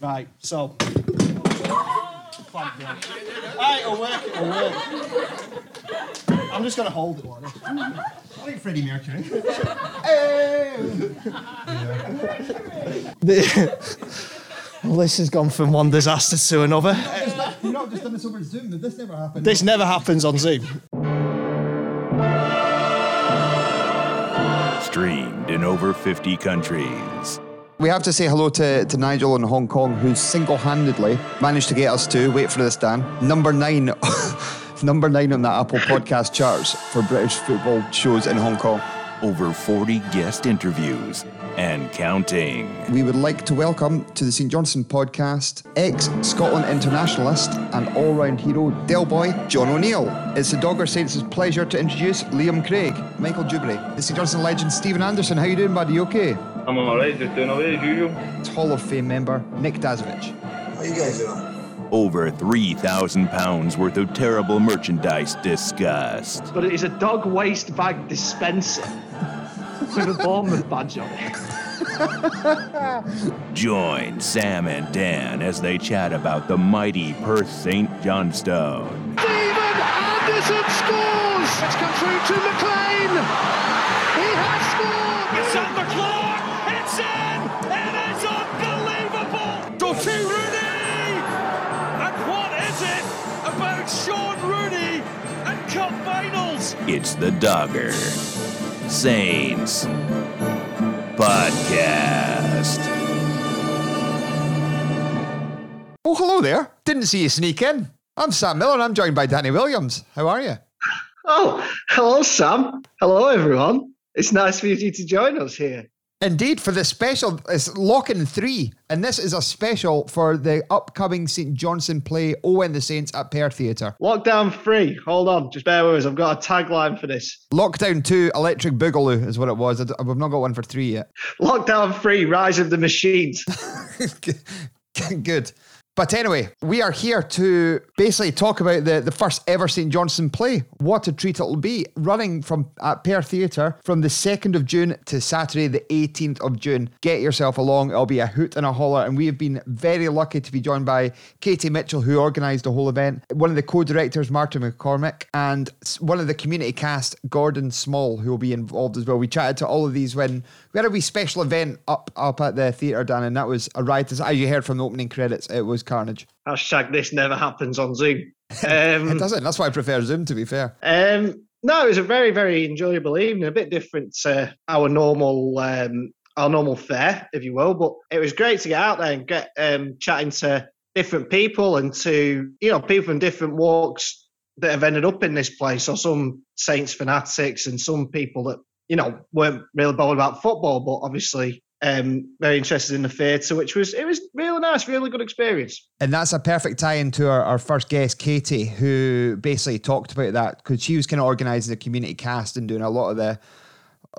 Right, so. Thank you. Aye, it'll work, it'll work. I'm just going to hold it like this. Like Freddie Mercury. Well, this has gone from one disaster to another. You've not just done this over Zoom. This never happened. This never happens on Zoom. Streamed in over 50 countries. We have to say hello to, to Nigel in Hong Kong, who single handedly managed to get us to, wait for this, Dan, number nine. number nine on the Apple podcast charts for British football shows in Hong Kong. Over 40 guest interviews and counting. We would like to welcome to the St Johnstone podcast ex Scotland internationalist and all round hero Del Boy John O'Neill. It's the Dogger Saints' pleasure to introduce Liam Craig, Michael Jubilee, the St Johnstone legend Steven Anderson. How you doing, buddy? You okay? I'm alright, just doing away as usual. Hall of Fame member Nick Dasovic. How you guys doing? Over 3,000 pounds worth of terrible merchandise discussed. but it is a dog waste bag dispenser with a Bournemouth badge on it. Join Sam and Dan as they chat about the mighty Perth St. Johnstone. Steven Anderson scores! It's come through to MacLean! He has scored! It's on McClure! It's in! It is unbelievable! Go to Rooney! And what is it about Shaun Rooney and cup finals? It's the Dogger Saints Podcast. Oh, hello there. Didn't see you sneak in. I'm Sam Miller and I'm joined by Danny Williams. How are you? Oh, hello, Sam. Hello, everyone. It's nice for you to join us here. Indeed, for the special, it's Lock-in 3, and this is a special for the upcoming St Johnstone play Owen the Saints at Perth Theatre. Lockdown three. Hold on, just bear with us. I've got a tagline for this. Lockdown 2 Electric Boogaloo is what it was. We've not got one for 3 yet. Lockdown three, Rise of the machines. Good. But anyway, we are here to basically talk about the, the first ever St Johnstone play. What a treat it'll be. Running from at Perth Theatre from the 2nd of June to Saturday, the 18th of June. Get yourself along. It'll be a hoot and a holler. And we have been very lucky to be joined by Katie Mitchell, who organised the whole event, one of the co directors, Martin McCormick, and one of the community cast, Gordon Small, who will be involved as well. We chatted to all of these when we had a wee special event up up at the theatre, Dan, and that was a riot. As you heard from the opening credits, it was carnage. Hashtag this never happens on Zoom. It Um, doesn't. That's why I prefer Zoom, to be fair. um, no, it was a very, very enjoyable evening. A bit different to our normal, um, our normal fare, if you will. But it was great to get out there and get um, chatting to different people and to you know people from different walks that have ended up in this place. So some Saints fanatics and some people that you know weren't really bothered about football, but obviously um, very interested in the theatre, which was it was really nice, really good experience. And that's a perfect tie into our, our first guest, Katie, who basically talked about that because she was kind of organising the community cast and doing a lot of the,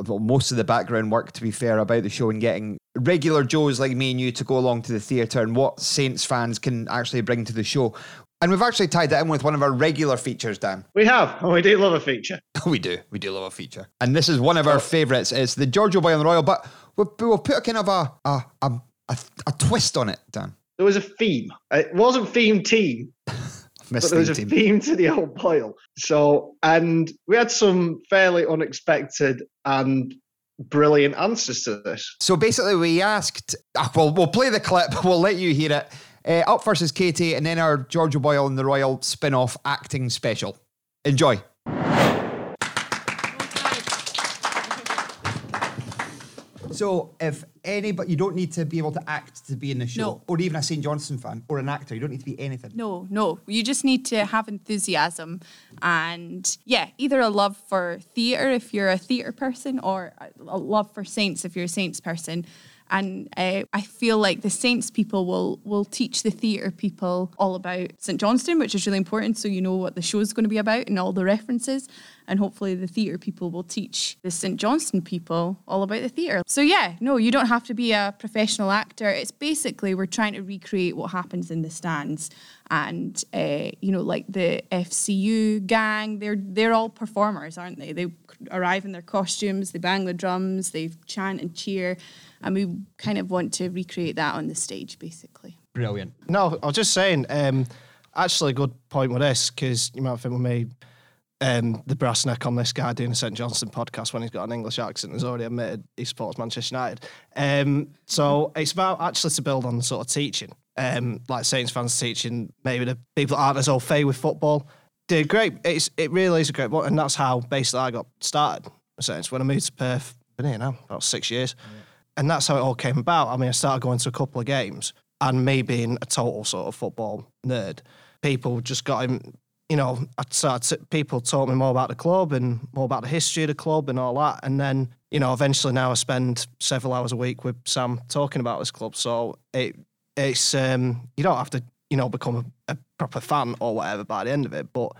well, most of the background work, to be fair, about the show and getting regular Joes like me and you to go along to the theatre and what Saints fans can actually bring to the show. And we've actually tied that in with one of our regular features, Dan. We have, and we do love a feature. we do. We do love a feature. And this is one of our favourites. It's the Giorgio Boy on the Royal, but we'll, we'll put a kind of a, a, a, a, twist on it, Dan. There was a theme. It wasn't theme team, but there was a Misleading. theme to the old boil. So, and we had some fairly unexpected and brilliant answers to this. So basically, we asked. ah, well, we'll play the clip. We'll let you hear it. Uh, up first is Katie, and then our Giorgio Boyle and the Royal spin-off acting special. Enjoy. So, if anybody, you don't need to be able to act to be in the show, No. or even a St Johnstone fan, or an actor. You don't need to be anything. No, no. You just need to have enthusiasm and, yeah, either a love for theatre if you're a theatre person or a love for Saints if you're a Saints person. And uh, I feel like the Saints people will will teach the theatre people all about St Johnstone, which is really important, so you know what the show is going to be about and all the references. And hopefully, the theatre people will teach the St Johnstone people all about the theatre. So yeah, no, you don't have to be a professional actor. It's basically we're trying to recreate what happens in the stands, and uh, you know, like the FCU gang, they're they're all performers, aren't they? They arrive in their costumes, they bang the drums, they chant and cheer, and we kind of want to recreate that on the stage, basically. Brilliant. No, I was just saying, um, actually, a good point with this because you might think we made um, the brass neck on this guy doing a St Johnstone podcast when he's got an English accent has already admitted he supports Manchester United. Um, so it's about actually to build on sort of teaching, um, like Saints fans teaching maybe the people that aren't as au fait with football. Did great. It's it really is a great book, and that's how basically I got started. Saints when I moved to Perth, been here now about six years, and that's how it all came about. I mean, I started going to a couple of games, and me being a total sort of football nerd, people just got him. You know, I started. People taught me more about the club and more about the history of the club and all that. And then, you know, eventually now I spend several hours a week with Sam talking about this club. So it it's um you don't have to you know become a, a proper fan or whatever by the end of it, but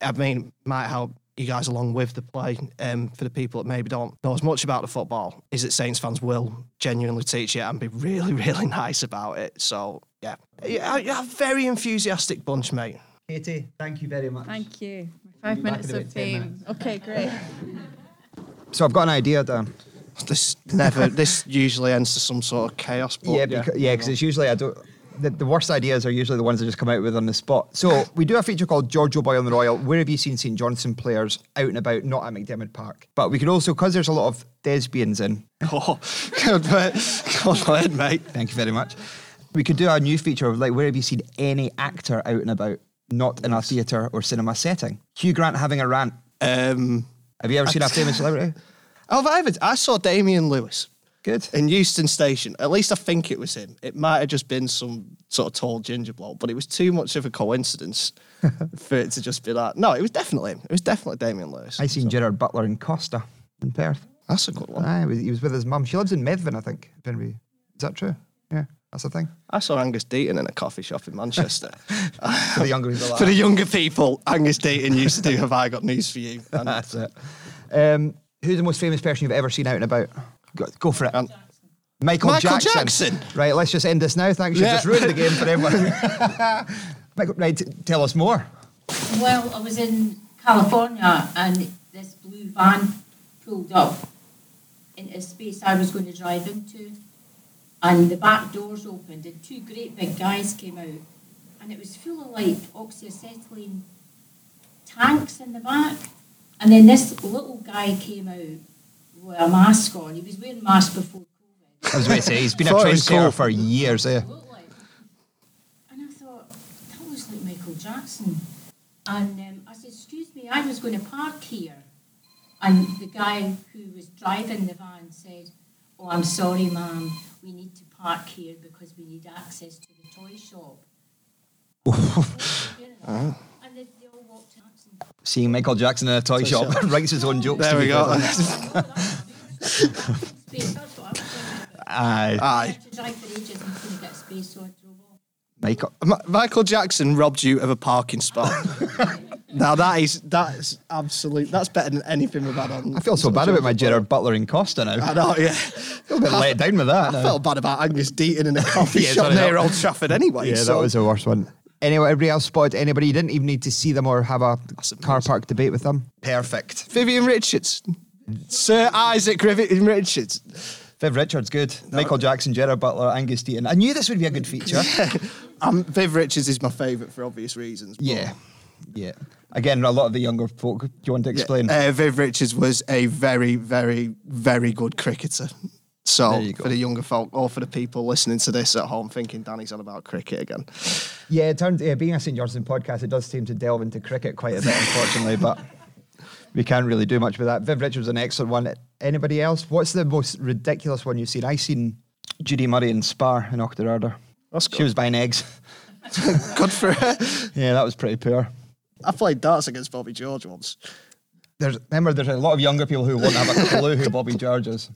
I mean might help you guys along with the play. Um, for the people that maybe don't know as much about the football, is that Saints fans will genuinely teach you and be really really nice about it. So yeah, yeah, you're a very enthusiastic bunch, mate. Katie, thank you very much. Thank you. My We'll five minutes of about 10 fame. minutes. Okay, great. So I've got an idea, Dan. This never. this usually ends to some sort of chaos. But yeah, because, yeah, because it's usually I don't. The, the worst ideas are usually the ones that just come out with on the spot. So we do a feature called Giorgio Boy on the Royal. Where have you seen St Johnstone players out and about, not at McDiarmid Park? But we could also, because there's a lot of thespians in. Oh, God, mate. God, mate, mate. Thank you very much. We could do a new feature of like where have you seen any actor out and about, not in a theatre or cinema setting? Hugh Grant having a rant. Um, Have you ever seen a famous celebrity? oh, I, I saw Damian Lewis Good. in Euston Station. At least I think it was him. It might have just been some sort of tall ginger bloke, but it was too much of a coincidence for it to just be that. No, it was definitely him. It was definitely Damian Lewis. I seen Gerard Butler in Costa in Perth. That's a good one. Aye, he was- with his mum. She lives in Methven, I think. Is that true? Yeah, that's the thing. I saw Angus Deayton in a coffee shop in Manchester. For the younger people. for the younger people, Angus Deayton used to do Have I Got News for You? And That's it. Um, who's the most famous person you've ever seen out and about? Go, go for it. Um, Michael, Michael Jackson. Jackson. Right, let's just end this now. Thanks. You Yeah. just ruined the game for everyone. Michael, right, t- tell us more. Well, I was in California and this blue van pulled up into a space I was going to drive into. And the back doors opened and two great big guys came out. And it was full of like oxyacetylene tanks in the back. And then this little guy came out with a mask on. He was wearing a mask before COVID. I was going to say, he's been a Thought it trendsetter for years. Eh? And I thought, that looks like Michael Jackson. And um, I said, excuse me, I was going to park here. And the guy who was driving the van said, oh, I'm sorry, ma'am, we need to park here because we need access to the toy shop. and they, they all walked in. Seeing Michael Jackson in a toy, shop, writes his own jokes. there to we go. fair. Space, that's what I was thinking about. Aye. Aye. had to drive for ages and couldn't get space, so I drove off. Michael. Michael Jackson robbed you of a parking spot. now that is that's absolute. That's better than anything we've had on. I feel so bad about my Gerard Butler in Costa now. I know, yeah. a bit let down with that. I now. felt bad about Angus Deayton in a coffee Yeah, shop near that- Old Trafford anyway. Yeah, so that was the worst one. Anyway, everybody else spotted anybody? You didn't even need to see them or have a car park debate with them. Perfect. Vivian Richards, Sir Isaac Vivian Richards. Viv Richards, good. Michael Jackson, Gerard Butler, Angus Deayton. I knew this would be a good feature. Um, Viv Richards is my favourite for obvious reasons. but- yeah. Yeah. Again, a lot of the younger folk. Do you want to explain? Uh, Viv Richards was a very, very, very good cricketer. So you for the younger folk or for the people listening to this at home thinking Danny's on about cricket again. Yeah, it turns yeah, being a St Johnstone podcast, it does seem to delve into cricket quite a bit, unfortunately, but we can't really do much with that. Viv Richards an excellent one. Anybody else? What's the most ridiculous one you've seen? I seen Judy Murray in Spar in Auchterarder. That's good. She good. was buying eggs. Good for her. Yeah, that was pretty poor. I played darts against Bobby George once. There's remember there's a lot of younger people who won't have a clue who Bobby George is.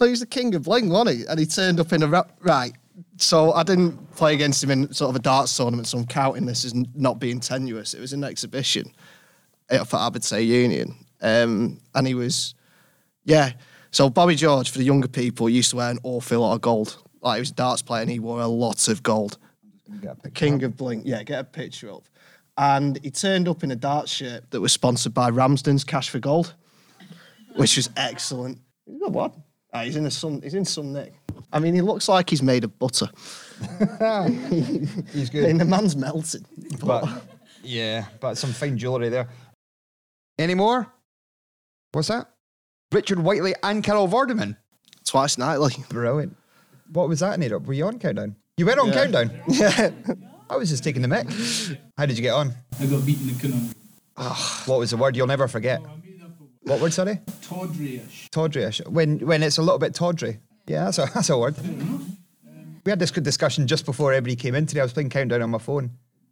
Well, he was the king of bling, wasn't he? And he turned up in a ra- right. So I didn't play against him in sort of a darts tournament, so I'm counting this as not being tenuous. It was an exhibition for Aberdeen Union, um, and he was, yeah. So Bobby George, for the younger people, used to wear an awful lot of gold. Like he was a darts player, and he wore a lot of gold. The king of Blink, Yeah, get a picture up. And he turned up in a darts shirt that was sponsored by Ramsden's Cash for Gold, which was excellent. He's got what? Ah, he's in a sun. He's in some nick. I mean, he looks like he's made of butter. He's good. mean, the man's melted. But yeah, but some fine jewellery there. Any more? What's that? Richard Whiteley and Carol Vorderman. Twice nightly. Brilliant. What was that, Nate? Were you on Countdown? You went on Yeah. Countdown? Yeah. I was just taking the mic. How did you get on? I got beaten the conundrum. What was the word you'll never forget? What word, sorry? Tawdry-ish. Tawdry-ish. When when it's a little bit tawdry. Yeah, that's a that's a word. We had this good discussion just before everybody came in today. I was playing countdown on my phone,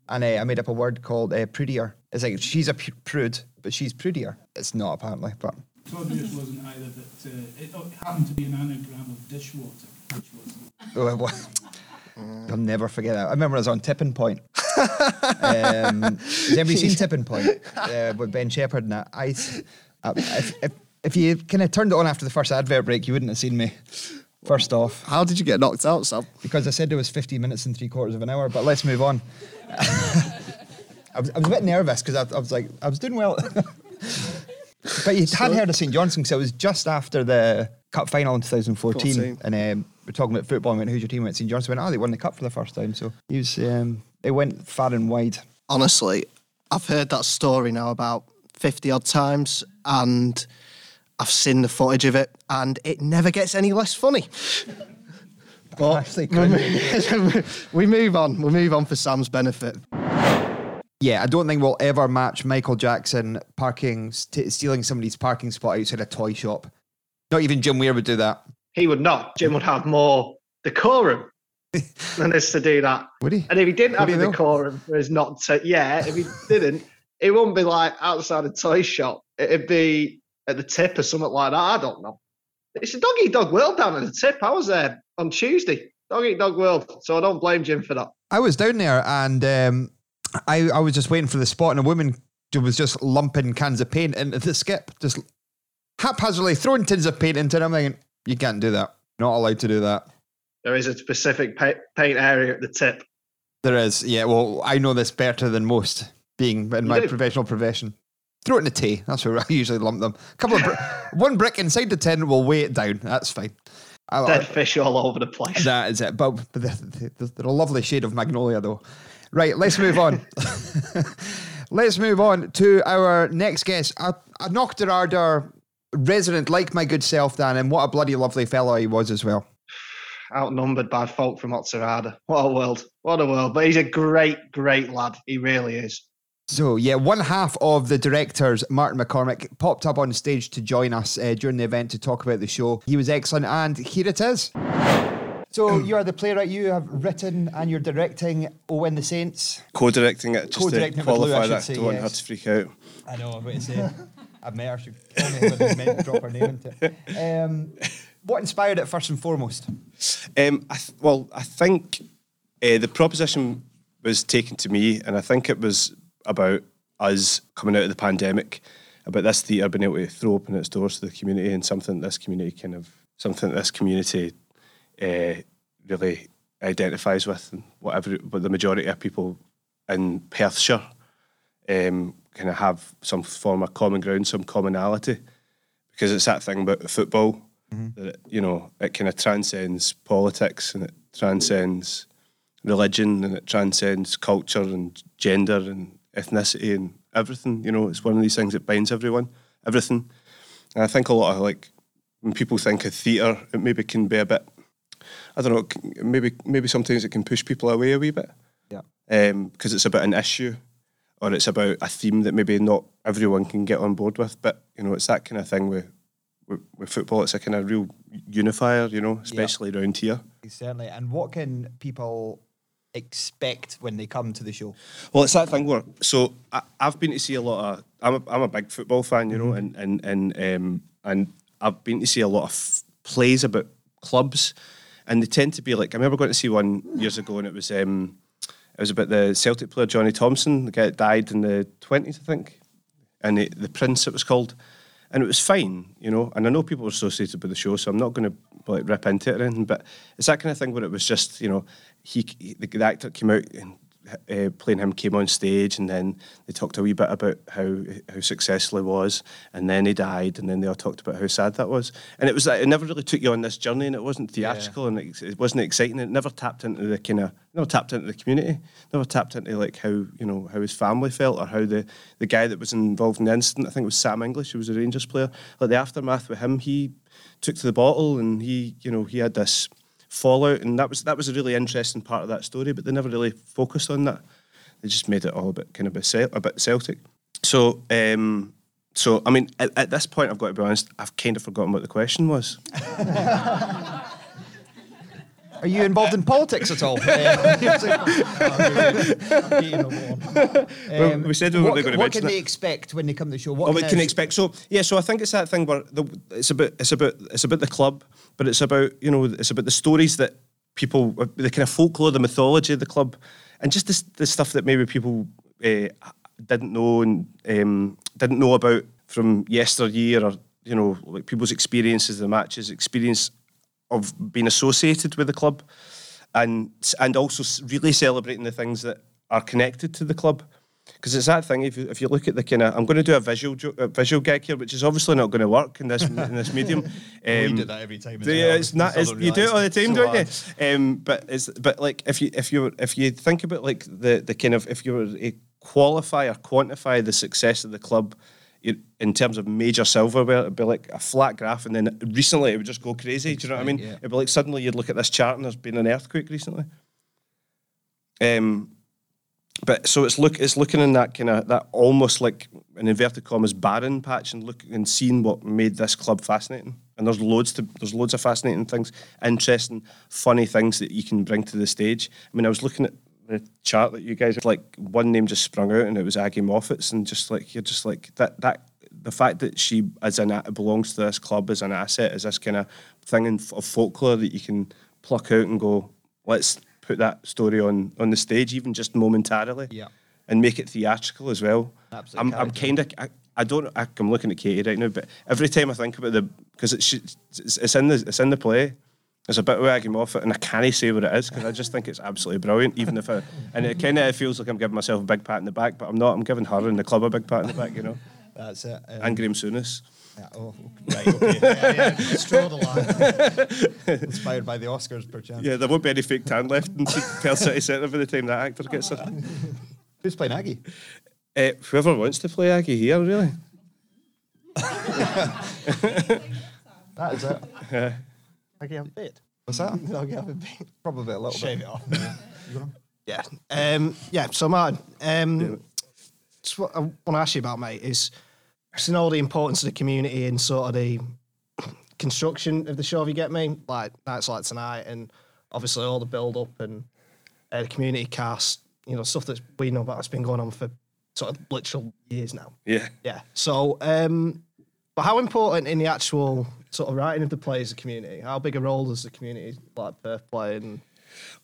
and uh, I made up a word called uh, prudier. It's like she's a p- prude, but she's prudier. It's not apparently, but Tawdry-ish wasn't either, but uh, it happened to be an anagram of dishwater, which was. Oh, I'll never forget that. I remember I was on Tipping Point. um, has anybody seen Tipping Point uh, with Ben Shephard and that? I, uh, if, if, if you kind of turned it on after the first advert break, you wouldn't have seen me. First off, How did you get knocked out, Sam? because I said there was 15 minutes and three quarters of an hour, but let's move on. I, was, I was a bit nervous because I, I was like, I was doing well. but you had heard of St Johnstone because it was just after the cup final in 2014. 14. And um, we're talking about football and went, who's your team? Went St Johnstone. Went, oh, they won the cup for the first time. So he was, um, it went far and wide. Honestly, I've heard that story now about 50 odd times and I've seen the footage of it and it never gets any less funny. But Actually, we move- we move on. We move on for Sam's benefit. Yeah, I don't think we'll ever match Michael Jackson parking, st- stealing somebody's parking spot outside a toy shop. Not even Jim Weir would do that. He would not. Jim would have more decorum than this to do that. Would he? And if he didn't Would have he the though? decorum for his not to, yeah, if he didn't, it wouldn't be like outside a toy shop. It'd be at the tip or something like that. I don't know. It's a dog eat dog world down at the tip. I was there on Tuesday. Dog eat dog world. So I don't blame Jim for that. I was down there and um, I, I was just waiting for the spot, and a woman was just lumping cans of paint into the skip, just haphazardly throwing tins of paint into it. I'm thinking, you can't do that. Not allowed to do that. There is a specific paint area at the tip. There is, yeah. Well, I know this better than most, being in my professional profession. Throw it in the tea. That's where I usually lump them. A couple of bri- one brick inside the tin will weigh it down. That's fine. I- I- Dead fish all over the place. That is it. But, but they're, they're- a lovely shade of magnolia, though. Right, let's move on. let's move on to our next guest. A, a Auchterarder resident like my good self, Dan, and what a bloody lovely fellow he was as well. Outnumbered by folk from Auchterarder. What a world. What a world. But he's a great, great lad. He really is. So, yeah, one half of the directors, Martin McCormick, popped up on stage to join us uh, during the event to talk about the show. He was excellent, and here it is. So, you are the playwright, you have written and you're directing Owen the Saints. co-directing it just Co-directing to Lou, I qualify should that. say, Don't want yes. her to freak out. I know what to say. I've met her. She told me whether meant to drop her name into it. Um, what inspired it first and foremost? Um, I th- well, I think uh, the proposition was taken to me, and I think it was about us coming out of the pandemic, about this theatre being able to throw open its doors to the community, and something this community kind of something this community uh, really identifies with, and whatever. But the majority of people in Perthshire um, kind of have some form of common ground, some commonality, because it's that thing about football that it, you know it kind of transcends politics and it transcends religion and it transcends culture and gender and ethnicity and everything. You know, it's one of these things that binds everyone, everything. And I think a lot of like when people think of theatre, it maybe can be a bit. I don't know. Maybe maybe sometimes it can push people away a wee bit Yeah. Um, because it's about an issue or it's about a theme that maybe not everyone can get on board with. But you know, it's that kind of thing with with, with football. It's a kind of real unifier, you know, especially around here. Certainly. And what can people expect when they come to the show? Well, it's that thing where so I, I've been to see a lot of. I'm a, I'm a big football fan, you know, and and and um, and I've been to see a lot of f- plays about clubs, and they tend to be like. I remember going to see one years ago, and it was um, it was about the Celtic player Johnny Thomson, the guy that died in the twenties, I think, and the, the Prince it was called, and it was fine, you know. And I know people are associated with the show, so I'm not going to like rip into it or anything, but it's that kind of thing where it was just, you know, he, he the, the actor came out and uh, playing him came on stage, and then they talked a wee bit about how how successful he was, and then he died, and then they all talked about how sad that was. And it was like it never really took you on this journey, and it wasn't theatrical, and it, it wasn't exciting. It never tapped into the kind of never tapped into the community, never tapped into like how you know how his family felt or how the the guy that was involved in the incident, I think it was Sam English, who was a Rangers player, like the aftermath with him, he took to the bottle, and he you know he had this fallout, and that was that was a really interesting part of that story. But they never really focused on that. They just made it all a bit kind of a, Cel- a bit Celtic. So, um, so I mean, at, at this point, I've got to be honest. I've kind of forgotten what the question was. Are you involved in politics at all? Well, we said we what, weren't going to what can it. they expect when they come to the show? What Oh, what kind can they expect? So yeah, so I think it's that thing where the, it's about it's about it's about the club, but it's about you know it's about the stories that people the kind of folklore, the mythology of the club, and just this the stuff that maybe people uh, didn't know and um, didn't know about from yesteryear, or you know like people's experiences, the matches, experience of being associated with the club, and and also really celebrating the things that are connected to the club. Because it's that thing. If you, if you look at the kind of, I'm going to do a visual a visual gag here, which is obviously not going to work in this in this medium. Um, do that every time yeah, well. it's not. It's you do it all the time, So don't you? Um, but it's but like if you if you if you think about like the the kind of if you were to qualify or quantify the success of the club. In terms of major silverware, it'd be like a flat graph, and then recently it would just go crazy. Do you know what I mean? yeah. It'd be like suddenly you'd look at this chart and there's been an earthquake recently. Um, but so it's look it's looking in that kind of that almost like an inverted commas barren patch and look and seeing what made this club fascinating. And there's loads to there's loads of fascinating things, interesting, funny things that you can bring to the stage. I mean, I was looking at the chart that you guys like one name just sprung out and it was Aggie Moffat's and just like you're just like that that the fact that she as an belongs to this club as an asset is this kind of thing in, of folklore that you can pluck out and go let's put that story on on the stage even just momentarily Yeah. and make it theatrical as well. Absolute I'm, I'm kind of I, I don't I, I'm looking at Katie right now, but every time I think about the because it's, it's it's in the it's in the play. There's a bit with Aggie Moffat, and I can't say what it is because I just think it's absolutely brilliant. Even if I and it kind of feels like I'm giving myself a big pat in the back, but I'm not. I'm giving her and the club a big pat in the back, you know. That's it. Um, And Graham Souness. yeah, oh, right, okay. yeah, yeah, the line. Inspired by the Oscars, perchance. Yeah, there won't be any fake tan left in Perth City Centre by the time that actor gets there. Who's playing Aggie? Uh, whoever wants to play Aggie here, really. That is it. Aggie have a beard. What's that? Aggie have a beard. Probably a little bit. Shave bit. it off. Yeah. Um, yeah. So, Martin, um, just what I want to ask you about, mate, is just know the importance of the community and sort of the construction of the show. If you get me, like nights like tonight, and obviously all the build up and uh, the community cast. You know, stuff that we know about that's been going on for sort of literal years now. Yeah. Yeah. So, um, but how important in the actual sort of writing of the play is the community? How big a role does the community like Perth play in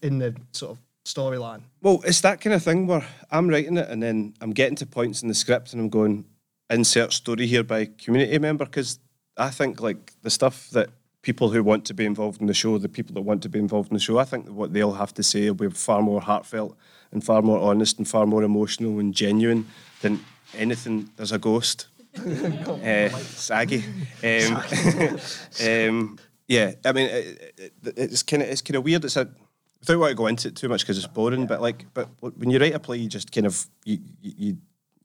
in the sort of storyline? Well, it's that kind of thing where I'm writing it and then I'm getting to points in the script and I'm going, insert story here by community member because I think like the stuff that people who want to be involved in the show, the people that want to be involved in the show, I think what they'll have to say will be far more heartfelt and far more honest and far more emotional and genuine than anything. There's a ghost. Uh, saggy. Um, um, yeah, I mean, it, it, it's kind of it's kind of weird. It's a without want to go into it too much because it's boring. But like, but when you write a play, you just kind of you you.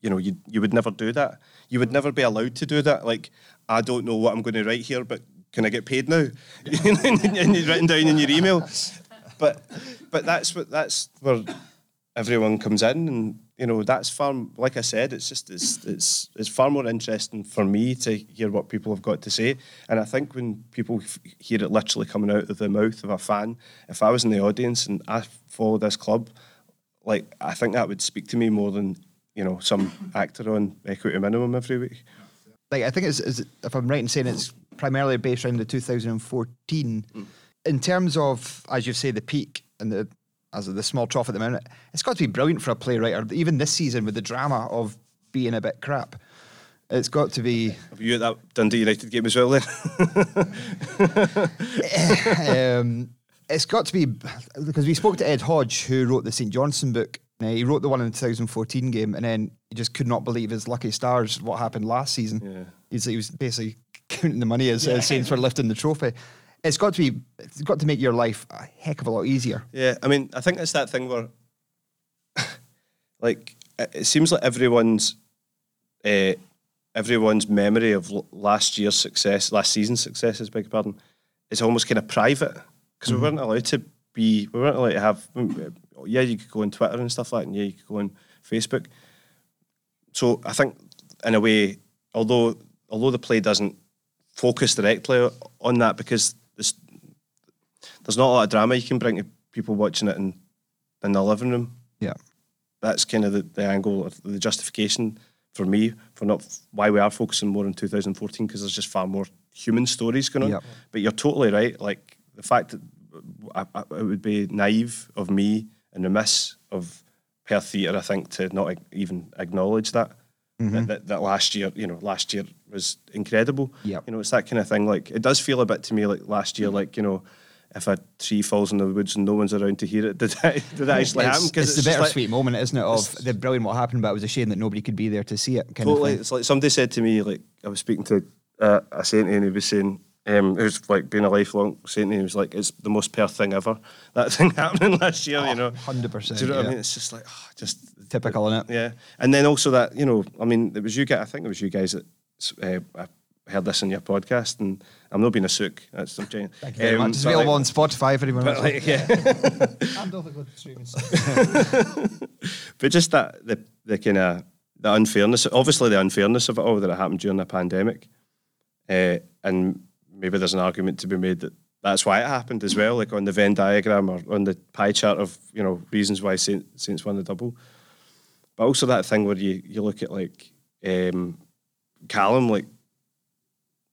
you know, you you would never do that. You would never be allowed to do that. Like, I don't know what I'm going to write here, but can I get paid now? and you've written down in your email. But but that's what that's where everyone comes in, and you know that's far. Like I said, it's just it's it's it's far more interesting for me to hear what people have got to say. And I think when people f- hear it literally coming out of the mouth of a fan, if I was in the audience and I follow this club, like I think that would speak to me more than you know some actor on equity minimum every week. like I think it's, is if I'm right in saying it's primarily based around the 2014. Mm. In terms of, as you say, the peak and the as of the small trough at the minute, it's got to be brilliant for a playwright. Even this season with the drama of being a bit crap, it's got to be. Have you at that Dundee United game as well then? um, it's got to be because we spoke to Ed Hodge, who wrote the St Johnstone book, he wrote the one in the 2014 game, and then he just could not believe his lucky stars what happened last season. Yeah. He's, he was basically counting the money as Yeah. uh, Saints were lifting the trophy. It's got to be. It's got to make your life a heck of a lot easier. Yeah, I mean, I think it's that thing where, like, it seems like everyone's, uh, everyone's memory of l- last year's success, last season's successes, beg your pardon, is almost kind of private because we weren't allowed to be, we weren't allowed to have. Yeah, you could go on Twitter and stuff like, that, and yeah, you could go on Facebook. So I think, in a way, although although the play doesn't focus directly on that because there's not a lot of drama you can bring to people watching it in in the living room. Yeah. That's kind of the, the angle of the justification for me for not why we are focusing more on 2014 because there's just far more human stories going on. Yep. But you're totally right. Like the fact that I, I, it would be naive of me and remiss of Perth Theatre, I think, to not even acknowledge that. Mm-hmm. That, that. that last year, you know, last year was incredible. Yep. You know, it's that kind of thing. Like it does feel a bit to me like last year, mm-hmm. like you know, if a tree falls in the woods and no one's around to hear it, did that did that actually happen? it's, it's the just like- bittersweet moment, isn't it? Of the brilliant what happened, but it was a shame that nobody could be there to see it. Kind Totally. of. It's like somebody said to me, like I was speaking to uh, a saint and he was saying, um, who's like been a lifelong saint, and he was like, it's the most Perth thing ever. That thing happening last year, you know. 100%, Do you know what yeah. I mean? It's just like, oh, just Typical, innit? Yeah. And then also that, you know, I mean, it was you guys, I think it was you guys that uh, I heard this in your podcast, and I'm not being a sook. That's I'm saying. Thank you very much. It's but available like- on Spotify if anyone but wants like, it. yeah. And over good streaming but just that the the kind of the unfairness, obviously the unfairness of it all that it happened during the pandemic, uh, and maybe there's an argument to be made that that's why it happened as well, like on the Venn diagram or on the pie chart of you know reasons why Saint, Saints won the double, but also that thing where you you look at like um, Callum like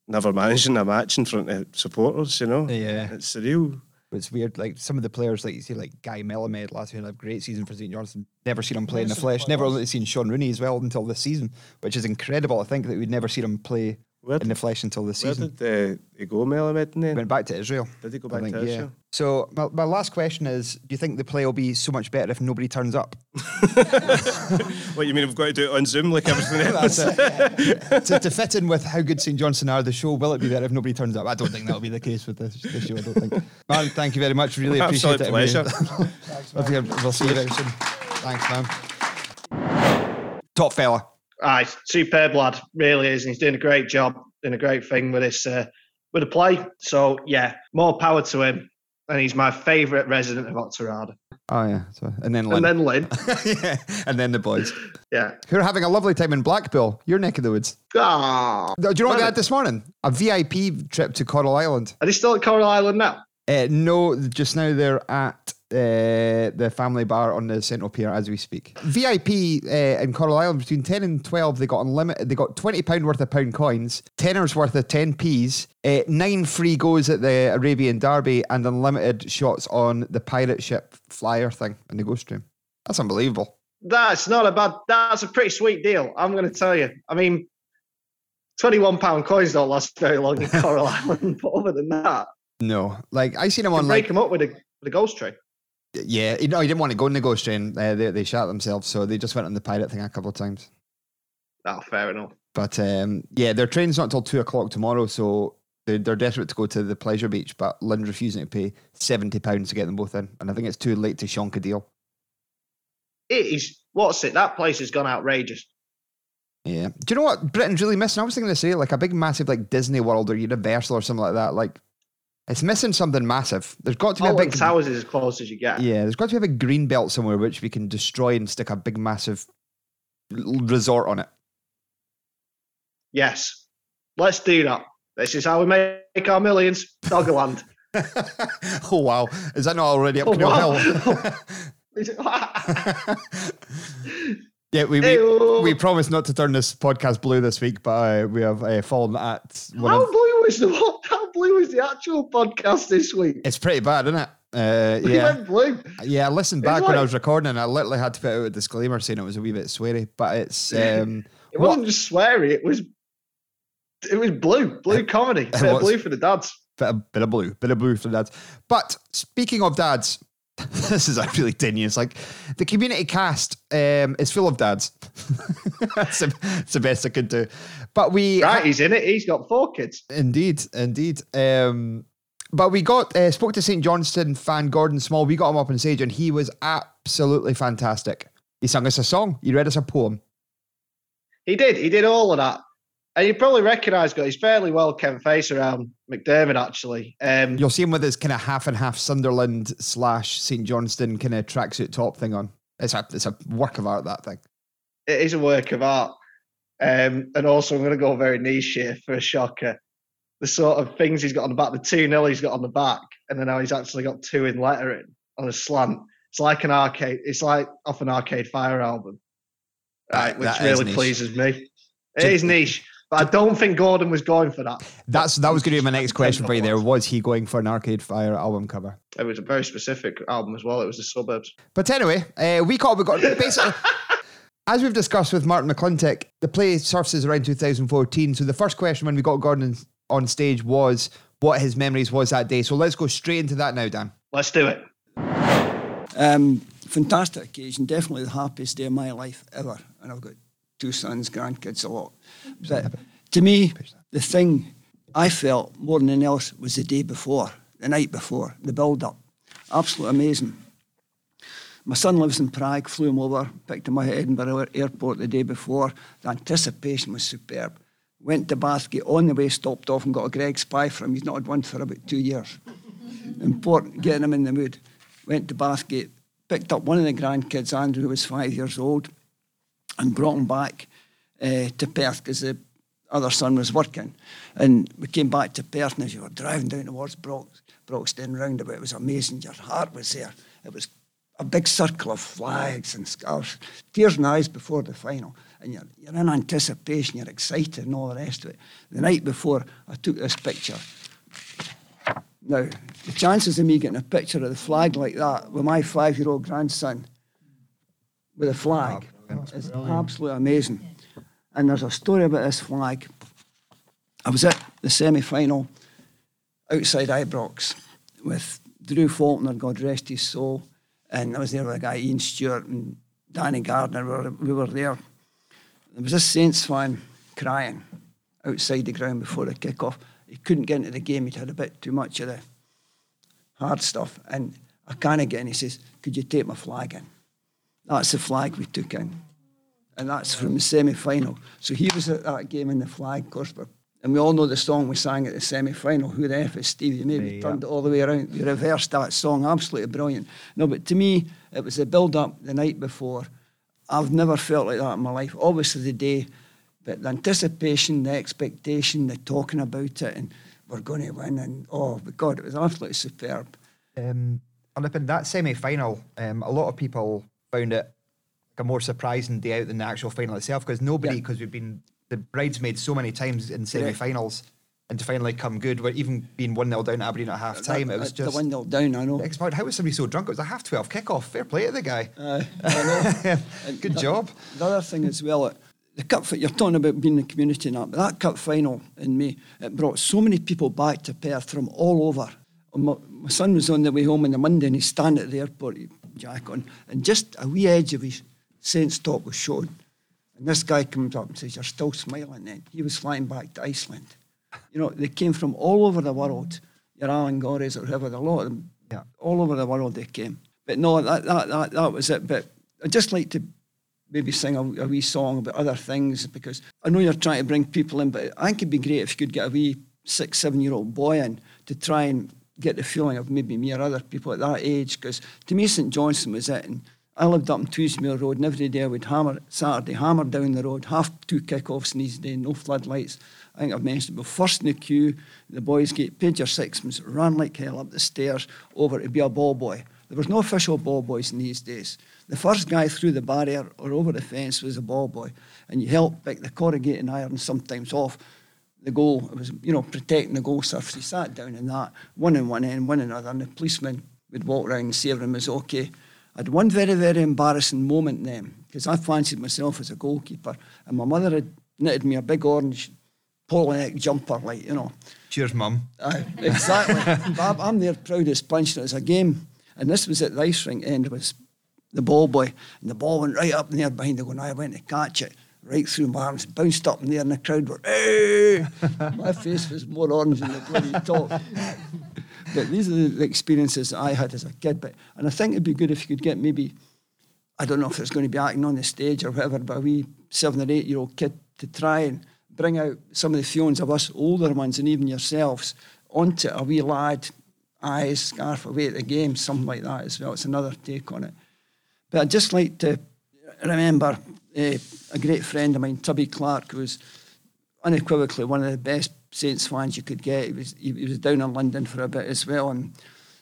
never managing a match in front of supporters, you know, Yeah. it's surreal. It's weird. Like some of the players, like you see, like Guy Melamed last year had a great season for St Johnstone. Never seen him play in the flesh. Never really seen Shaun Rooney as well until this season, which is incredible. I think that we'd never seen him play Where in the flesh until Where season. did uh, he go, Melamed? Then Went back to Israel. Did he go back think, to Israel? Yeah. So my, my last question is: Do you think the play will be so much better if nobody turns up? What you mean? We've got to do it on Zoom like everything else. It. to, to fit in with how good St Johnstone are, the show will it be better if nobody turns up? I don't think that'll be the case with this, this show. I don't think. Man, thank you very much. Really appreciate Absolute it. pleasure. You. We'll see you very soon. Thanks, man. Top fella. Aye, superb lad, really is, and he's doing a great job, doing a great thing with this uh, with the play. So yeah, more power to him. And he's my favourite resident of Auchterarder. Oh yeah. So, and then Lynn. And then Lynn. yeah. And then the boys. Yeah. Who are having a lovely time in Blackpool, your neck of the woods. Ah, Do you know what they had this morning? A VIP trip to Coral Island. Are they still at Coral Island now? Uh, no, just now they're at uh, the family bar on the Central Pier as we speak. VIP uh, in Coral Island between ten and twelve, they got unlimited. They got twenty pound worth of pound coins, tenors worth of ten p's, uh, nine free goes at the Arabian Derby, and unlimited shots on the pirate ship flyer thing in the Ghost Stream. That's unbelievable. That's not a bad. That's a pretty sweet deal. I'm going to tell you. I mean, twenty-one pound coins don't last very long in Coral Island, but other than that, No, like I seen them on break like them up with a with a ghost train. Yeah, you know, he didn't want to go in the Ghost Train. Uh, they they shot themselves, so they just went on the pirate thing a couple of times. Oh, fair enough. But um, yeah, their train's not till two o'clock tomorrow, so they're, they're desperate to go to the pleasure beach. But Lynn's refusing to pay seventy pounds to get them both in, and I think it's too late to shonk a deal. It is. What's it? That place has gone outrageous. Yeah. Do you know what Britain's really missing? I was thinking to say like a big, massive like Disney World or Universal or something like that. Like it's missing something massive. There's got to be a big Towers is as close as you get. Yeah, there's got to be a big green belt somewhere which we can destroy and stick a big, massive resort on it. Yes. Let's do that. This is how we make our millions. Doggerland. oh wow, is that not already up Oh, Canal wow. Hill? Yeah, we, we, we promised not to turn this podcast blue this week, but uh, we have uh, fallen at one how of. blue was the what? Blue was the actual podcast this week? It's pretty bad, isn't it? Uh, yeah, went blue. yeah. I listened back when I was recording, and I literally had to put out a disclaimer saying it was a wee bit sweary. But it's um, It wasn't just sweary. It was. It was blue, blue comedy, bit of blue for the dads. bit of, bit of blue, bit of blue for the dads. But speaking of dads, this is a really tenuous. Like the community cast um, is full of dads. that's, the, that's the best I could do. But we Right, he's in it. He's got four kids. Indeed, indeed. Um, but we got uh, spoke to St Johnstone fan Gordon Small. We got him up on stage, and he was absolutely fantastic. He sang us a song. He read us a poem. He did. He did all of that. And you probably recognise, guys, he's fairly well Ken face around McDiarmid, actually. Um, You'll see him with his kind of half and half Sunderland slash St Johnstone kind of tracksuit top thing on. It's a it's a work of art. That thing. it is a work of art. Um, and also, I'm going to go very niche here for a shocker. The sort of things he's got on the back, the 2 0 he's got on the back, and then now he's actually got two in lettering on a slant. It's like an arcade, it's like off an Arcade Fire album, right? That- which that really pleases me. It is niche, but I don't think Gordon was going for that. That's that was going to be my next question for you. There was he going for an Arcade Fire album cover? It was a very specific album as well. It was the suburbs. But anyway, uh, we caught we got basically. As we've discussed with Martin McClintock, the play surfaces around 2014. So the first question when we got Gordon on stage was what his memories was that day. So let's go straight into that now, Dan. Let's do it. Um, fantastic occasion, definitely the happiest day of my life ever. And I've got two sons, grandkids, a lot. But to me, the thing I felt more than anything else was the day before, the night before, the build up. Absolutely amazing. My son lives in Prague, flew him over, picked him up at Edinburgh Airport the day before. The anticipation was superb. Went to Bathgate, on the way stopped off and got a Greggs pie for him. He's not had one for about two years. Important, getting him in the mood. Went to Bathgate, picked up one of the grandkids, Andrew, who was five years old, and brought him back uh, to Perth because the other son was working. And we came back to Perth, and as you were driving down towards Brox, Broxden roundabout, it was amazing. Your heart was there. It was a big circle of flags and scarves, tears in the eyes before the final. And you're, you're in anticipation, you're excited, and all the rest of it. The night before, I took this picture. Now, the chances of me getting a picture of the flag like that with my five year old grandson with a flag is absolutely amazing. And there's a story about this flag. I was at the semi final outside Ibrox with Drew Faulkner, God rest his soul, and I was there with a guy, Ian Stewart and Danny Gardner. We were, we were there. There was a Saints fan crying outside the ground before the kick-off. He couldn't get into the game. He'd had a bit too much of the hard stuff. And I can't get in. He says, could you take my flag in? That's the flag we took in. And that's from the semi-final. So he was at that game in the flag, course. And we all know the song we sang at the semi-final, Who the F is Stevie? Maybe Yeah. turned it all the way around. We reversed that song. Absolutely brilliant. No, but to me, it was the build-up the night before. I've never felt like that in my life. Obviously the day, but the anticipation, the expectation, the talking about it, and we're going to win, and oh, my God, it was absolutely superb. Um, and up in that semi final, um, a lot of people found it a more surprising day out than the actual final itself because nobody, Yeah. because we've been the bridesmaids so many times in semi finals and to finally come good, we're even being 1 0 down at Aberdeen at half time. It was the just. window down, I know. Point, how was somebody so drunk? It was a half 12 kickoff. Fair play to the guy. Uh. Good the- job. The other thing as well, the cup. You're talking about being in the community and that, but that cup final in May it brought so many people back to Perth from all over. My, my son was on the way home on the Monday, and he's standing at the airport, jack on, and just a wee edge of his Saints top was shown. And this guy comes up and says, "You're still smiling." Then he was flying back to Iceland. You know, they came from all over the world. Your Alan Gorries or whoever, a lot of them, Yeah. all over the world they came. But no, that, that, that, that was it. But I'd just like to maybe sing a, a wee song about other things because I know you're trying to bring people in, but I think it'd be great if you could get a wee six, seven year old boy in to try and get the feeling of maybe me or other people at that age. Because to me, St Johnstone was it. And I lived up in Tweedsmuir Road, and every day I would hammer, Saturday, hammer down the road, half two kick-offs in these days, no floodlights. I think I've mentioned before. First in the queue, the boys get paid your sixpence, ran like hell up the stairs over to be a ball boy. There was no official ball boys in these days. The first guy through the barrier or over the fence was a ball boy, and you helped pick the corrugating iron sometimes off the goal. It was, you know, protecting the goal surface. He sat down in that, one in one end, one in another, and the policeman would walk around and see everything was okay. I had one very, very embarrassing moment eh, then, because I fancied myself as a goalkeeper, and my mother had knitted me a big orange polo neck jumper, like, you know. Cheers, mum. Exactly. I'm, I'm their proudest punch. It was a game And this was at the ice rink end. It was the ball boy, and the ball went right up in there behind the goal. And I went to catch it right through my arms, bounced up in there, and the crowd were, hey! my face was more orange than the bloody top. But these are the experiences I had as a kid. But and I think it'd be good if you could get maybe, I don't know if it's going to be acting on the stage or whatever, but a wee seven or eight year old kid to try and bring out some of the feelings of us older ones and even yourselves onto a wee lad, eyes, scarf away at the game, something like that as well. It's another take on it. But I'd just like to remember uh, a great friend of mine, Tubby Clark, who was unequivocally one of the best Saints fans you could get. He was he, he was down in London for a bit as well, and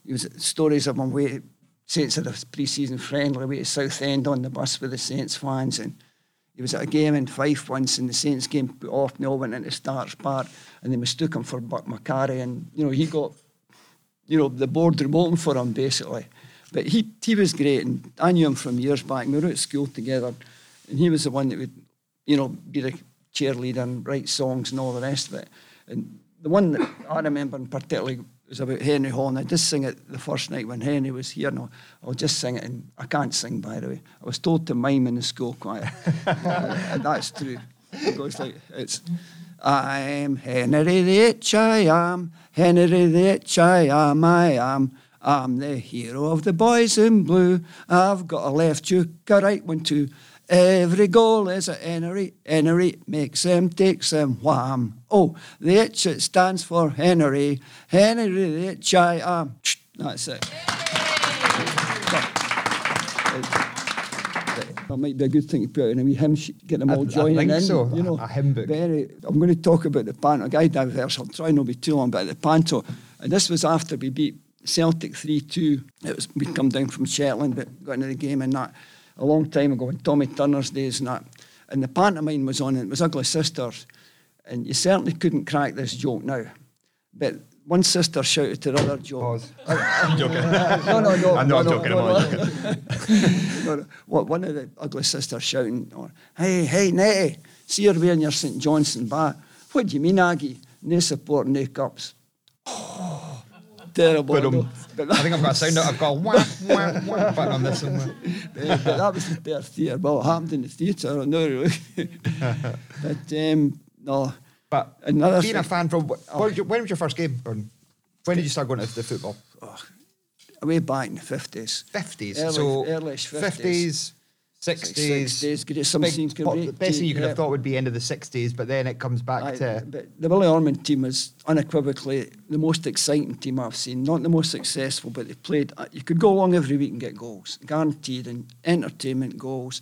he was stories of him way Saints had a pre-season friendly way to Southend on the bus with the Saints fans, and he was at a game in Fife once, and the Saints game put off, and they all went into Starks Park, and they mistook him for Buck Macari, and you know he got you know the boardroom open for him basically. But he he was great, and I knew him from years back. We were at school together, and he was the one that would, you know, be the cheerleader and write songs and all the rest of it. And the one that I remember in particularly was about Henry Hall, and I just sing it the first night when Henry was here. No, I'll just sing it, and I can't sing by the way. I was told to mime in the school choir, and that's true. Goes like it's. I'm Henry the H, I am Henry the H, I am, I am. I'm the hero of the boys in blue. I've got a left hook, a right one too. Every goal is a Henry. Henry makes them, takes them, wham. Oh, the H it stands for Henry. Henry the H I am. That's it. That might be a good thing to put in a wee hymn sheet, get them all I- I think in. so, You know, a- a hymn book. Very, I'm going to talk about the panto. Guy diverse. I'll try not to be too long, but the panto. And this was after we beat Celtic 3 2. It was we'd come down from Shetland, but got into the game and that a long time ago in Tommy Turner's days and that. And the pantomime was on, and it was Ugly Sisters. And you certainly couldn't crack this joke now. But one sister shouted to the other joke. Oh, I'm joking. No, no, no. I'm not no, joking, no, I'm no, not joking. no, no. What, one of the ugly sisters shouting, or, hey, hey, Nettie, see her wearing your St Johnstone bat. What do you mean, Aggie? No support, no cups. Terrible. But, um. I think I've got a sound out. I've got wah, wah, wah button on this somewhere. But that was the bare theatre. Well, it happened in the theatre, no, really. but, um, no. But Another being a fan from what, was your, when was your first game? When did you start going to the football? way back in the 50s. 50s. Early, so early-ish 50s, 60s. 60s, great, some Big scenes can pop- the best thing you could yeah. have thought would be end of the 60s, but then it comes back Aye, to. but the Billy Ormond team was unequivocally the most exciting team I've seen. Not the most successful, but they played. uh, You could go along every week and get goals, guaranteed, and entertainment goals.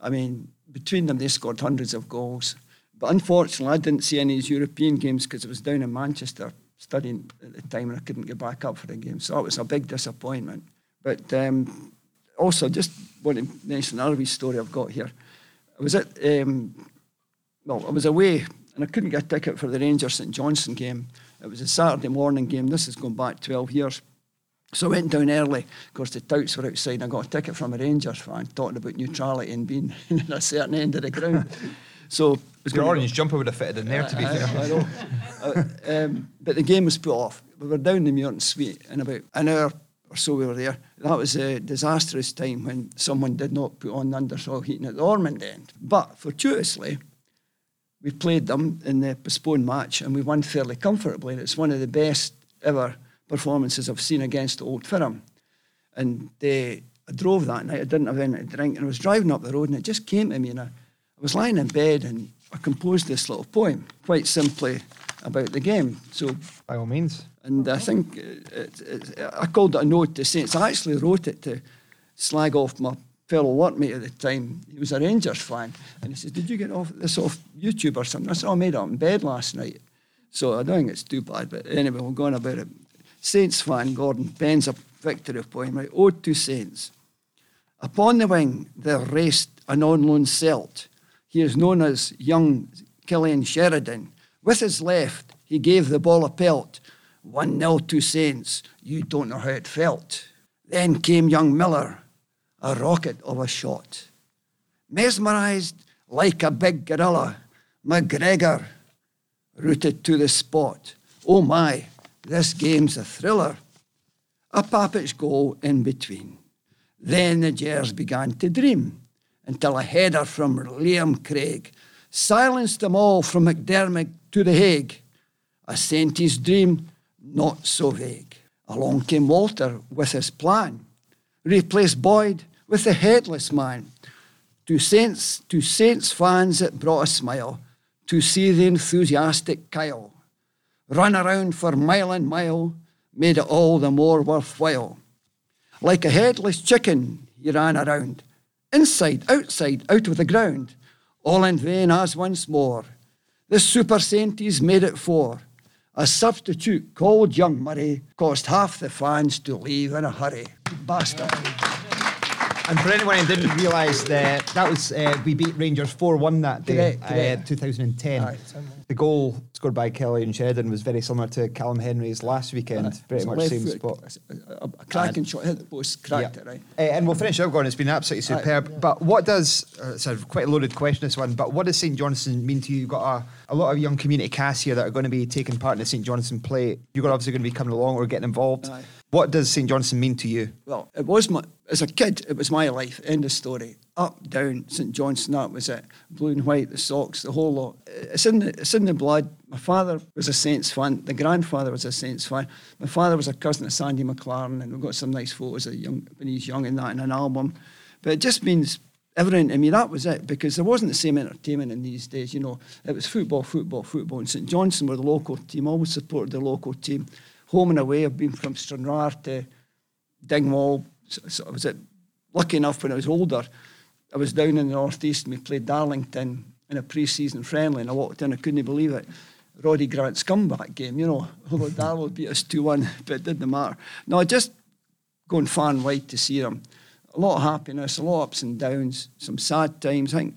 I mean, between them, they scored hundreds of goals. But unfortunately, I didn't see any of these European games because I was down in Manchester studying at the time and I couldn't get back up for the game. So that was a big disappointment. But um, also, just want to mention another wee story I've got here. I was at um, well, I was away and I couldn't get a ticket for the Rangers St Johnstone game. It was a Saturday morning game. This is going back 12 years. So I went down early. Of course, the touts were outside. And I got a ticket from a Rangers fan talking about neutrality and being in a certain end of the ground. So Your gonna go- orange jumper would have fitted in there, to be I- fair. I know. Uh, um, but the game was put off. We were down the Muirton Suite in about an hour or so we were there. That was a disastrous time when someone did not put on the undersoil heating at the Ormond end. But fortuitously, we played them in the postponed match and we won fairly comfortably. It's one of the best ever performances I've seen against Old Firm. And I drove that night, I didn't have anything to drink, and I was driving up the road and it just came to me and I, I was lying in bed and I composed this little poem, quite simply about the game. So By all means. and I think uh, it, it, it, I called it a note to Saints. I actually wrote it to slag off my fellow workmate at the time. He was a Rangers fan. And he says, Did you get off this off YouTube or something? I said, "Oh, I made it up in bed last night. So I don't think it's too bad. But anyway, we're going about it. Saints fan, Gordon, pens a victory poem, right? Ode to Saints. Upon the wing there raced an on loan Celt. He is known as young Cillian Sheridan. With his left, he gave the ball a pelt. 1 0 to Saints. You don't know how it felt. Then came young Miller, a rocket of a shot. Mesmerised like a big gorilla, McGregor rooted to the spot. Oh my, this game's a thriller. a Pappit's goal in between. Then the Gers began to dream until a header from Liam Craig silenced them all from McDermott to the Hague. A Saintie's dream, not so vague. Along came Walter with his plan. Replaced Boyd with the headless man. To Saints, to Saints fans it brought a smile to see the enthusiastic Kyle run around for mile and mile, made it all the more worthwhile. Like a headless chicken, he ran around, inside, outside, out of the ground, all in vain as once more. The Super Sainties made it four. A substitute called Young Murray caused half the fans to leave in a hurry. Bastard. And for anyone who didn't realise that that was uh, we beat Rangers four one that day, Correct, correct. Uh, 2010. the goal scored by Cillian Sheridan was very similar to Callum Hendry's last weekend. Pretty It's much same foot, spot. A, a, cracking shot, hit the post, cracked Yeah. it, right? Uh, and we'll finish up, Gordon. It's been absolutely superb. But what does, uh, it's a quite a loaded question, this one, but what does St Johnstone mean to you? You've got a, a lot of young community casts here that are going to be taking part in the St Johnstone play. You're obviously going to be coming along or getting involved. Aye. What does St Johnstone mean to you? Well, it was my, as a kid, it was my life. End of story. Up, down, St Johnstone, that was it. Blue and white, the socks, the whole lot. It's in the, it's in the blood. My father was a Saints fan. The grandfather was a Saints fan. My father was a cousin of Sandy McLaren, and we've got some nice photos of young, when he's young and that in an album. But it just means everything to me. That was it, because there wasn't the same entertainment in these days. You know, it was football, football, football. And St Johnstone were the local team. Always supported the local team. Home and away. I've been from Stranraer to Dingwall. So, so I was at, lucky enough when I was older, I was down in the northeast and we played Darlington in a pre-season friendly and I walked in, I couldn't believe it. Roddy Grant's comeback game, you know, although Darlow beat us 2-1, but it didn't matter. No, just going far and wide to see them. A lot of happiness, a lot of ups and downs, some sad times. I think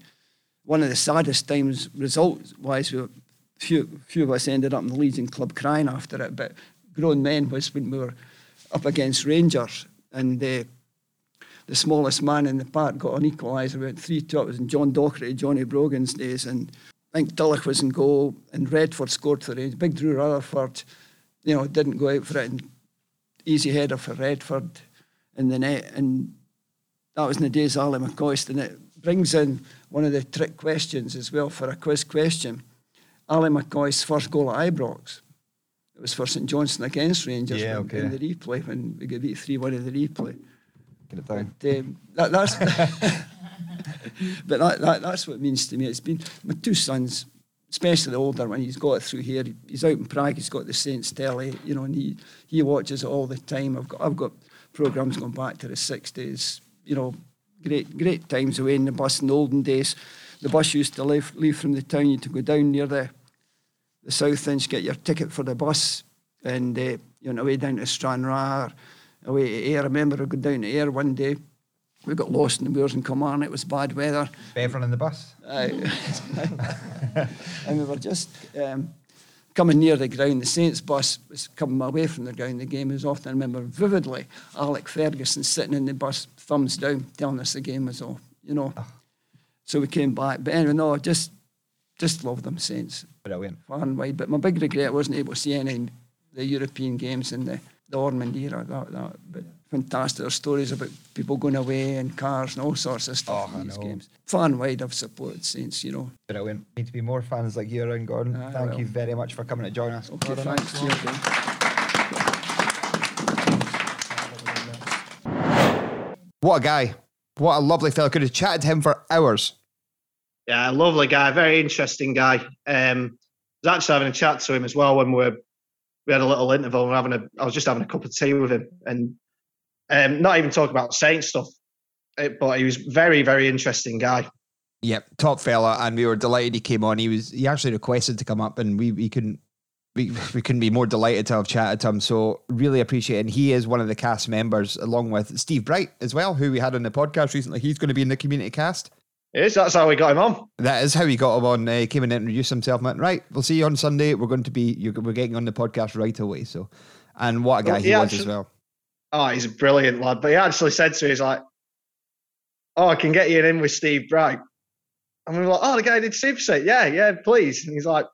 one of the saddest times, result-wise, we were, few, few of us ended up in the Legion Club crying after it, but grown men was when we were up against Rangers and uh, the smallest man in the park got an equaliser. We went 3 2. It was in John Docherty, Johnny Brogan's days. And I think Dulloch was in goal and Redford scored for it. Big Drew Rutherford, you know, didn't go out for it. And easy header for Redford in the net. And that was in the days of Ally McCoist. And it brings in one of the trick questions as well for a quiz question. Ally McCoist's first goal at Ibrox. It was for St Johnstone against Rangers Yeah, in- okay. in the replay when we got beat 3 1 in the replay. Get it down. But, um, that, that's but that, that, that's what it means to me. It's been my two sons, especially the older one. He's got it through here. He's out in Prague. He's got the Saints telly, you know, and he he watches it all the time. I've got I've got programs going back to the sixties. You know, great great times away in the bus in the olden days. The bus used to leave leave from the town. You had to go down near the the south end, get your ticket for the bus, and uh, you know, way down to Stranraer, away to Ayr. I remember I go down to Ayr one day. We got lost in the moors in Kilmarnock. It was bad weather. Bevan in the bus. Aye. and we were just um, coming near the ground. The Saints bus was coming away from the ground. The game was off. And I remember vividly Alec Ferguson sitting in the bus, thumbs down, telling us the game was off. You know. So we came back. But anyway, no, just just love them Saints. Brilliant. Far and wide. But my big regret I wasn't able to see any the European games in the, the Ormond era. That, that, but fantastic. There's stories about people going away and cars and all sorts of stuff Oh, in these games. Far and wide, I've supported Saints, you know. Brilliant. Need to be more fans like you around, Gordon. Aye, Thank well. you very much for coming to join us. Okay, Gordon. thanks. Then. What a guy. What a lovely fellow. Could have chatted to him for hours. Yeah, a lovely guy, very interesting guy. Um, I was actually having a chat to him as well when we were, we had a little interval. And having a, I was just having a cup of tea with him, and um, not even talking about Saint stuff, eh, but he was very, very interesting guy. Yep, top fella, and we were delighted he came on. He was he actually requested to come up, and we we couldn't we, we couldn't be more delighted to have chatted to him. So really appreciate it. And he is one of the cast members, along with Steve Bright as well, who we had on the podcast recently. He's going to be in the community cast. Is. That's how we got him on. That is how he got him on. Uh, he came in and introduced himself. and Went right. We'll see you on Sunday. We're going to be. We're getting on the podcast right away. So, and what a guy Well, he he was as well. Oh, he's a brilliant lad. But he actually said to me, he's like, "Oh, I can get you in with Steve Bright." And we were like, "Oh, the guy did Super Set, yeah, yeah, please." And he's like,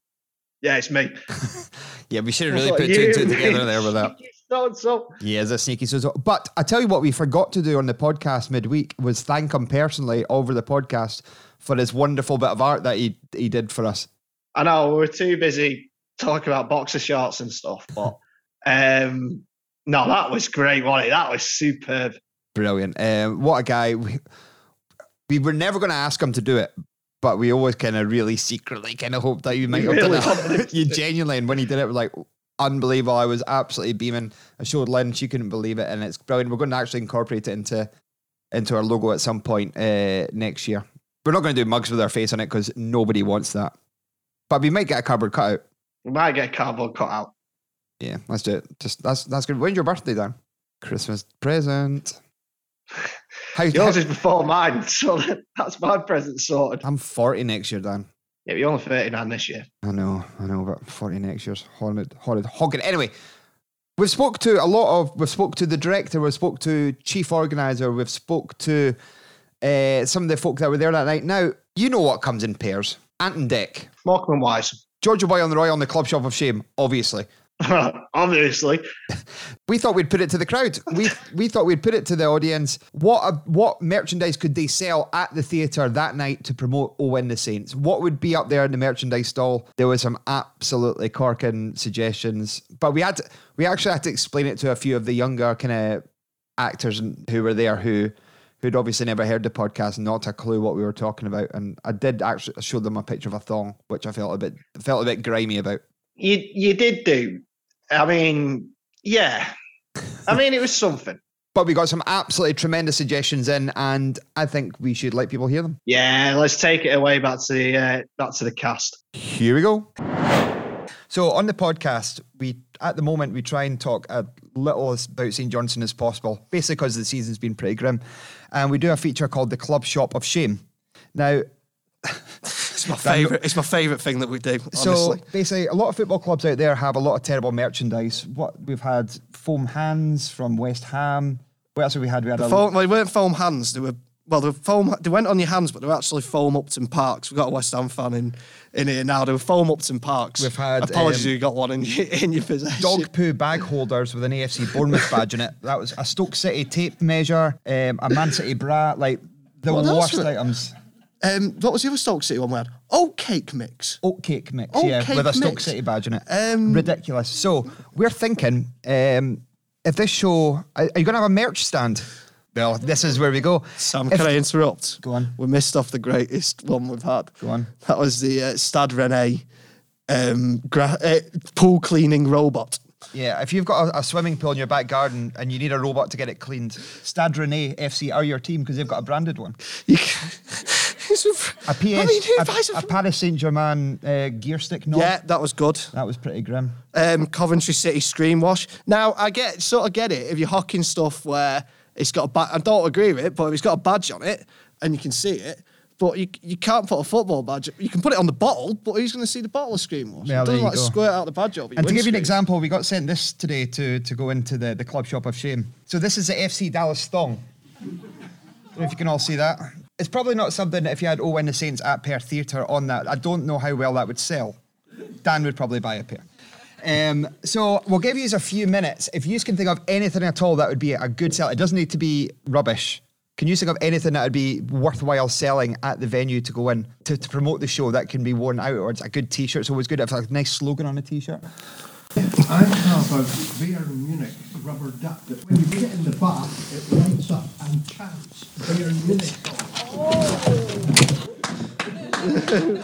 "Yeah, it's me." Yeah, we should have really thought, put two and two together there with that. so so. He is a sneaky so But I tell you what, we forgot to do on the podcast midweek was thank him personally over the podcast for his wonderful bit of art that he he did for us. I know we were too busy talking about boxer shorts and stuff, but um, no, that was great, wasn't? That was superb. Brilliant. Um, what a guy. We, we were never going to ask him to do it, but we always kind of really secretly kind of hoped that you might have Really done it. you genuinely, and when he did it, we're like unbelievable. I was absolutely beaming. I showed Lynn, she couldn't believe it, and it's brilliant. We're going to actually incorporate it into into our logo at some point uh, next year. We're not going to do mugs with our face on it because nobody wants that. But we might get a cardboard cutout. We might get a cardboard cut out. Yeah, let's do it. Just that's that's good. When's your birthday, Dan? Christmas present. How, Yours is before mine, so that's my present sorted. I'm 40 next year, Dan. Yeah, you're only 39 this year. I know, I know, but 40 next year's horrid, horrid, hogging. Anyway, we've spoke to a lot of, we've spoke to the director, we've spoke to chief organizer, we've spoke to uh, some of the folk that were there that night. Now, you know what comes in pairs. Ant and Dec. Morecambe and Wise. Georgia Boy on the Roy on the Club Shop of Shame, obviously. Obviously. We thought we'd put it to the crowd. We we thought we'd put it to the audience. What a, what merchandise could they sell at the theatre that night to promote Oh Owen the Saints? What would be up there in the merchandise stall? There was some absolutely corking suggestions, but we had to, we actually had to explain it to a few of the younger kind of actors who were there who who'd obviously never heard the podcast, not a clue what we were talking about. And I did actually show them a picture of a thong, which I felt a bit felt a bit grimy about. You you did do. I mean, yeah. I mean, it was something. But we got some absolutely tremendous suggestions in, and I think we should let people hear them. Yeah, let's take it away back to the uh, back to the cast. Here we go. So on the podcast, we at the moment we try and talk as little about St Johnstone as possible, basically because the season's been pretty grim, and we do a feature called the Club Shop of Shame. Now, It's my favourite. It's my favourite thing that we do. so Honestly. basically, a lot of football clubs out there have a lot of terrible merchandise. What we've had foam hands from West Ham. What else have we had? We had The a foam, they weren't foam hands. They were well, they were foam. They went on your hands, but they were actually foam Upton Parks. We've got a West Ham fan in in here now. They were foam Upton Parks. We've had, Apologies, um, you got one in your, in your possession. dog poo bag holders with an AFC Bournemouth badge in it. That was a Stoke City tape measure, um, a Man City bra, like the What worst items. Um, what was the other Stoke City one we had? Oat cake mix. Oat cake mix, Oat yeah, cake with a Stoke mix. City badge in it. Um, Ridiculous. So we're thinking, um, if this show, are are you going to have a merch stand? Well, this is where we go. Sam, If- can I interrupt? Go on. We missed off the greatest one we've had. Go on. That was the uh, Stade Rennais um, gra- uh, pool cleaning robot. Yeah, if you've got a, a swimming pool in your back garden and you need a robot to get it cleaned, Stade Rennais FC are your team because they've got a branded one. You can, It's a PS, I mean, a, a Paris Saint Germain uh, gear stick. knob. Yeah, that was good. that was pretty grim. um, Coventry City screen wash. Now I get sort of get it if you're hocking stuff where it's got a badge. I don't agree with it, but if it's got a badge on it and you can see it, but you you can't put a football badge. You can put it on the bottle, but who's going to see the bottle of screen wash? Yeah, it doesn't like go. squirt out the badge. And to give you an example, we got sent this today to, to go into the, the club shop of shame. So this is the FC Dallas thong. Don't know if you can all see that. It's probably not something that if you had Owen the Saints at Perth Theatre on that, I don't know how well that would sell. Dan would probably buy a pair. Um, so we'll give you a few minutes. If you can think of anything at all that would be a good sell, it doesn't need to be rubbish. Can you think of anything that would be worthwhile selling at the venue to go in to, to promote the show that can be worn outwards? A good T-shirt's always good. If it's a nice slogan on a T-shirt. I have a Bayern Munich rubber duck that when you put it in the bath, it lights up and chants Bayern Munich. Oh.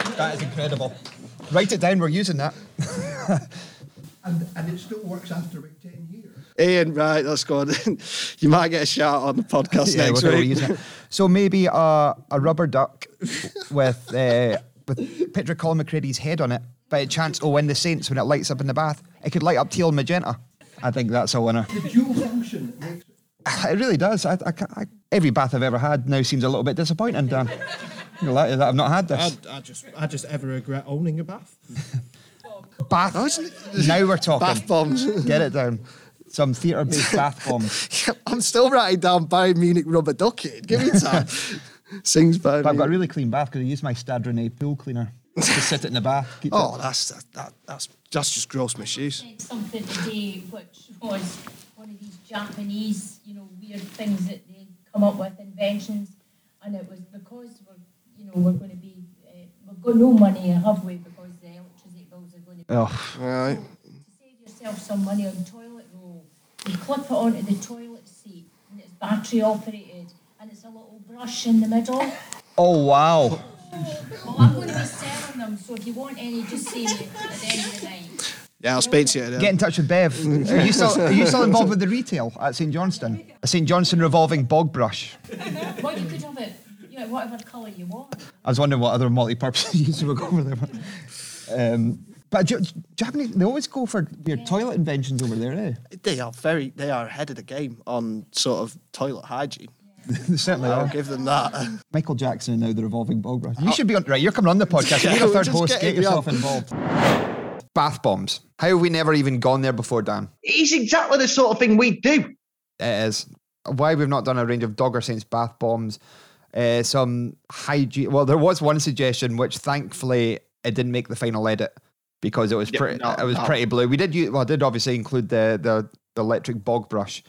That is incredible. Write it down. We're using that. And, and it still works after about 10 years. Ian, right, that's good. you might get a shout on the podcast Yeah, next we're week. So maybe a, a rubber duck with uh, with picture of Colin McCready's head on it, By it chants "Oh, when the Saints" when it lights up in the bath. It could light up teal and magenta. I think that's a winner. The dual function makes it. It really does. I, I, I, every bath I've ever had now seems a little bit disappointing, Dan. You'll that I've not had this. I just, I just ever regret owning a bath. Bath. now we're talking. Bath bombs. Get it down. Some theatre-based bath bombs. I'm still writing down Bayern Munich rubber ducky. Give me time. Sings Bayern But I've got a really clean bath because I use my Stade Rennais pool cleaner. Just sit it in the bath. keep Oh, it- that's that, that that's that's just gross misuse. read something today which was one of these Japanese, you know, weird things that they come up with, inventions, and it was because we're, you know, we're going to be, uh, we've got no money, have we? Because the electricity bills are going to be. Oh. Right. Save yourself some money on toilet roll. You clip it onto the toilet seat, and it's battery operated, and it's a little brush in the middle. Oh wow. Well, I'm going to be selling them, so if you want any, just say me at the end of the night. Yeah, I'll speak to you. then. Get in touch with Bev. Are you still are you still involved with the retail at St Johnstone? A St Johnstone revolving bog brush. Well, you could have it, you know, whatever colour you want. I was wondering what other multi-purpose uses would go over there. Um, but J- Japanese, they always go for weird toilet inventions over there, eh? They are very, they are ahead of the game on sort of toilet hygiene. they certainly I'll are. give them that. Michael Jackson and now the revolving bog brush. You should be on right. You're coming on the podcast. Yeah, You're a we're third host. Get getting yourself on. involved. Bath bombs. How have we never even gone there before, Dan? It's exactly the sort of thing we do. It is. Why we've not done a range of Dogger Saints bath bombs. Uh, some hygiene. Well, there was one suggestion which thankfully it didn't make the final edit because it was pretty. no, it was no. pretty blue. We did. Use, well, I did obviously include the, the the electric bog brush,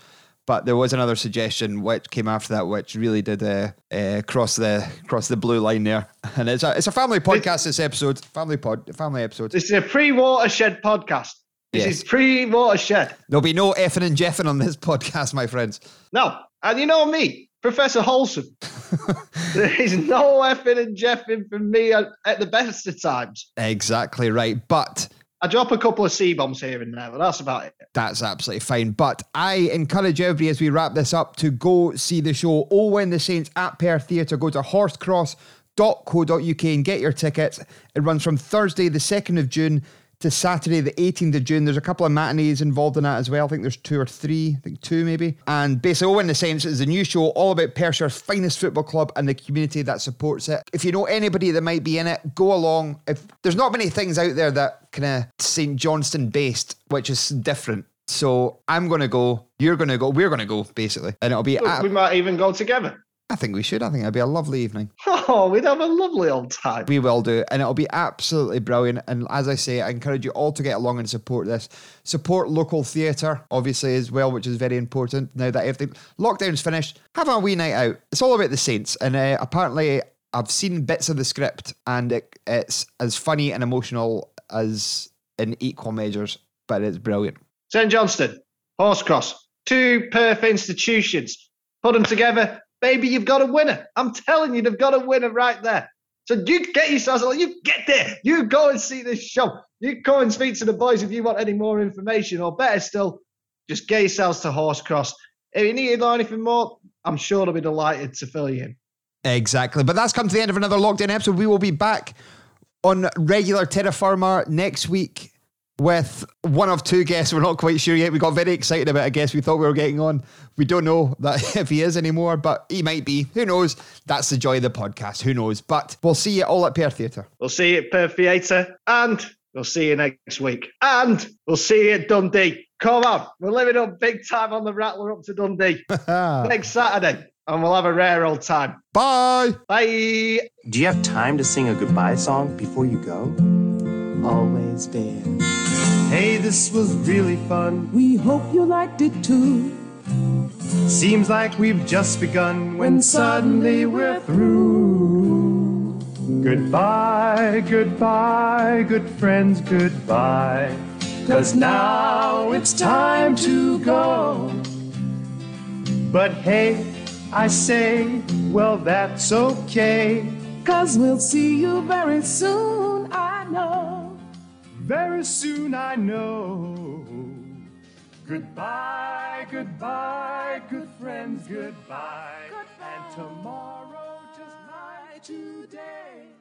but there was another suggestion which came after that, which really did uh, uh, cross the cross the blue line there. And it's a it's a family podcast. This episode, family pod, family episode. This is a pre-watershed podcast. This Yes. is pre-watershed. There'll be no effing and jeffing on this podcast, my friends. No, and you know me, Professor Wholesome. there is no effing and jeffing from me at, at the best of times. Exactly right, but. I drop a couple of C bombs here and there, but that's about it. That's absolutely fine. But I encourage everybody as we wrap this up to go see the show Owen the Saints at Perth Theatre. Go to horsecross.co.uk and get your tickets. It runs from Thursday, the 2nd of June to Saturday, the 18th of June. There's a couple of matinees involved in that as well. I think there's two or three, I think two maybe. And basically, Owen the Saints is a new show all about Perthshire's finest football club and the community that supports it. If you know anybody that might be in it, go along. If there's not many things out there that kind of St Johnstone based, which is different. So I'm going to go. You're going to go. We're going to go basically, and it'll be. Look, we might even go together. I think we should. I think it'll be a lovely evening. Oh, we'd have a lovely old time. We will do, and it'll be absolutely brilliant. And as I say, I encourage you all to get along and support this. Support local theatre, obviously, as well, which is very important. Now that everything lockdown's finished, have a wee night out. It's all about the Saints, and uh, apparently, I've seen bits of the script, and it, it's as funny and emotional as in equal measures, but it's brilliant. St Johnstone, Horsecross, two Perth institutions. Put them together, baby, you've got a winner. I'm telling you, they've got a winner right there. So you get yourselves, you get there. You go and see this show. You go and speak to the boys if you want any more information, or better still, just get yourselves to Horsecross. If you need to know anything more, I'm sure they'll be delighted to fill you in. Exactly. But that's come to the end of another locked in episode. We will be back on regular Terra Firma next week with one of two guests. We're not quite sure yet. We got very excited about a guest we thought we were getting on. We don't know that if he is anymore, but he might be. Who knows? That's the joy of the podcast. Who knows? But we'll see you all at Perth Theatre. We'll see you at Perth Theatre, and we'll see you next week. And we'll see you at Dundee. Come on, we're living up big time on the Rattler up to Dundee next Saturday, and we'll have a rare old time. Bye. Bye. Do you have time to sing a goodbye song before you go? Always there. Hey, this was really fun. We hope you liked it too. Seems like we've just begun when suddenly we're through. Goodbye, goodbye, good friends, goodbye. Cause now it's time to go. But hey, I say, well, that's okay. Cause we'll see you very soon, I know. Very soon, I know. Goodbye, goodbye, good friends, goodbye. And tomorrow, just like today.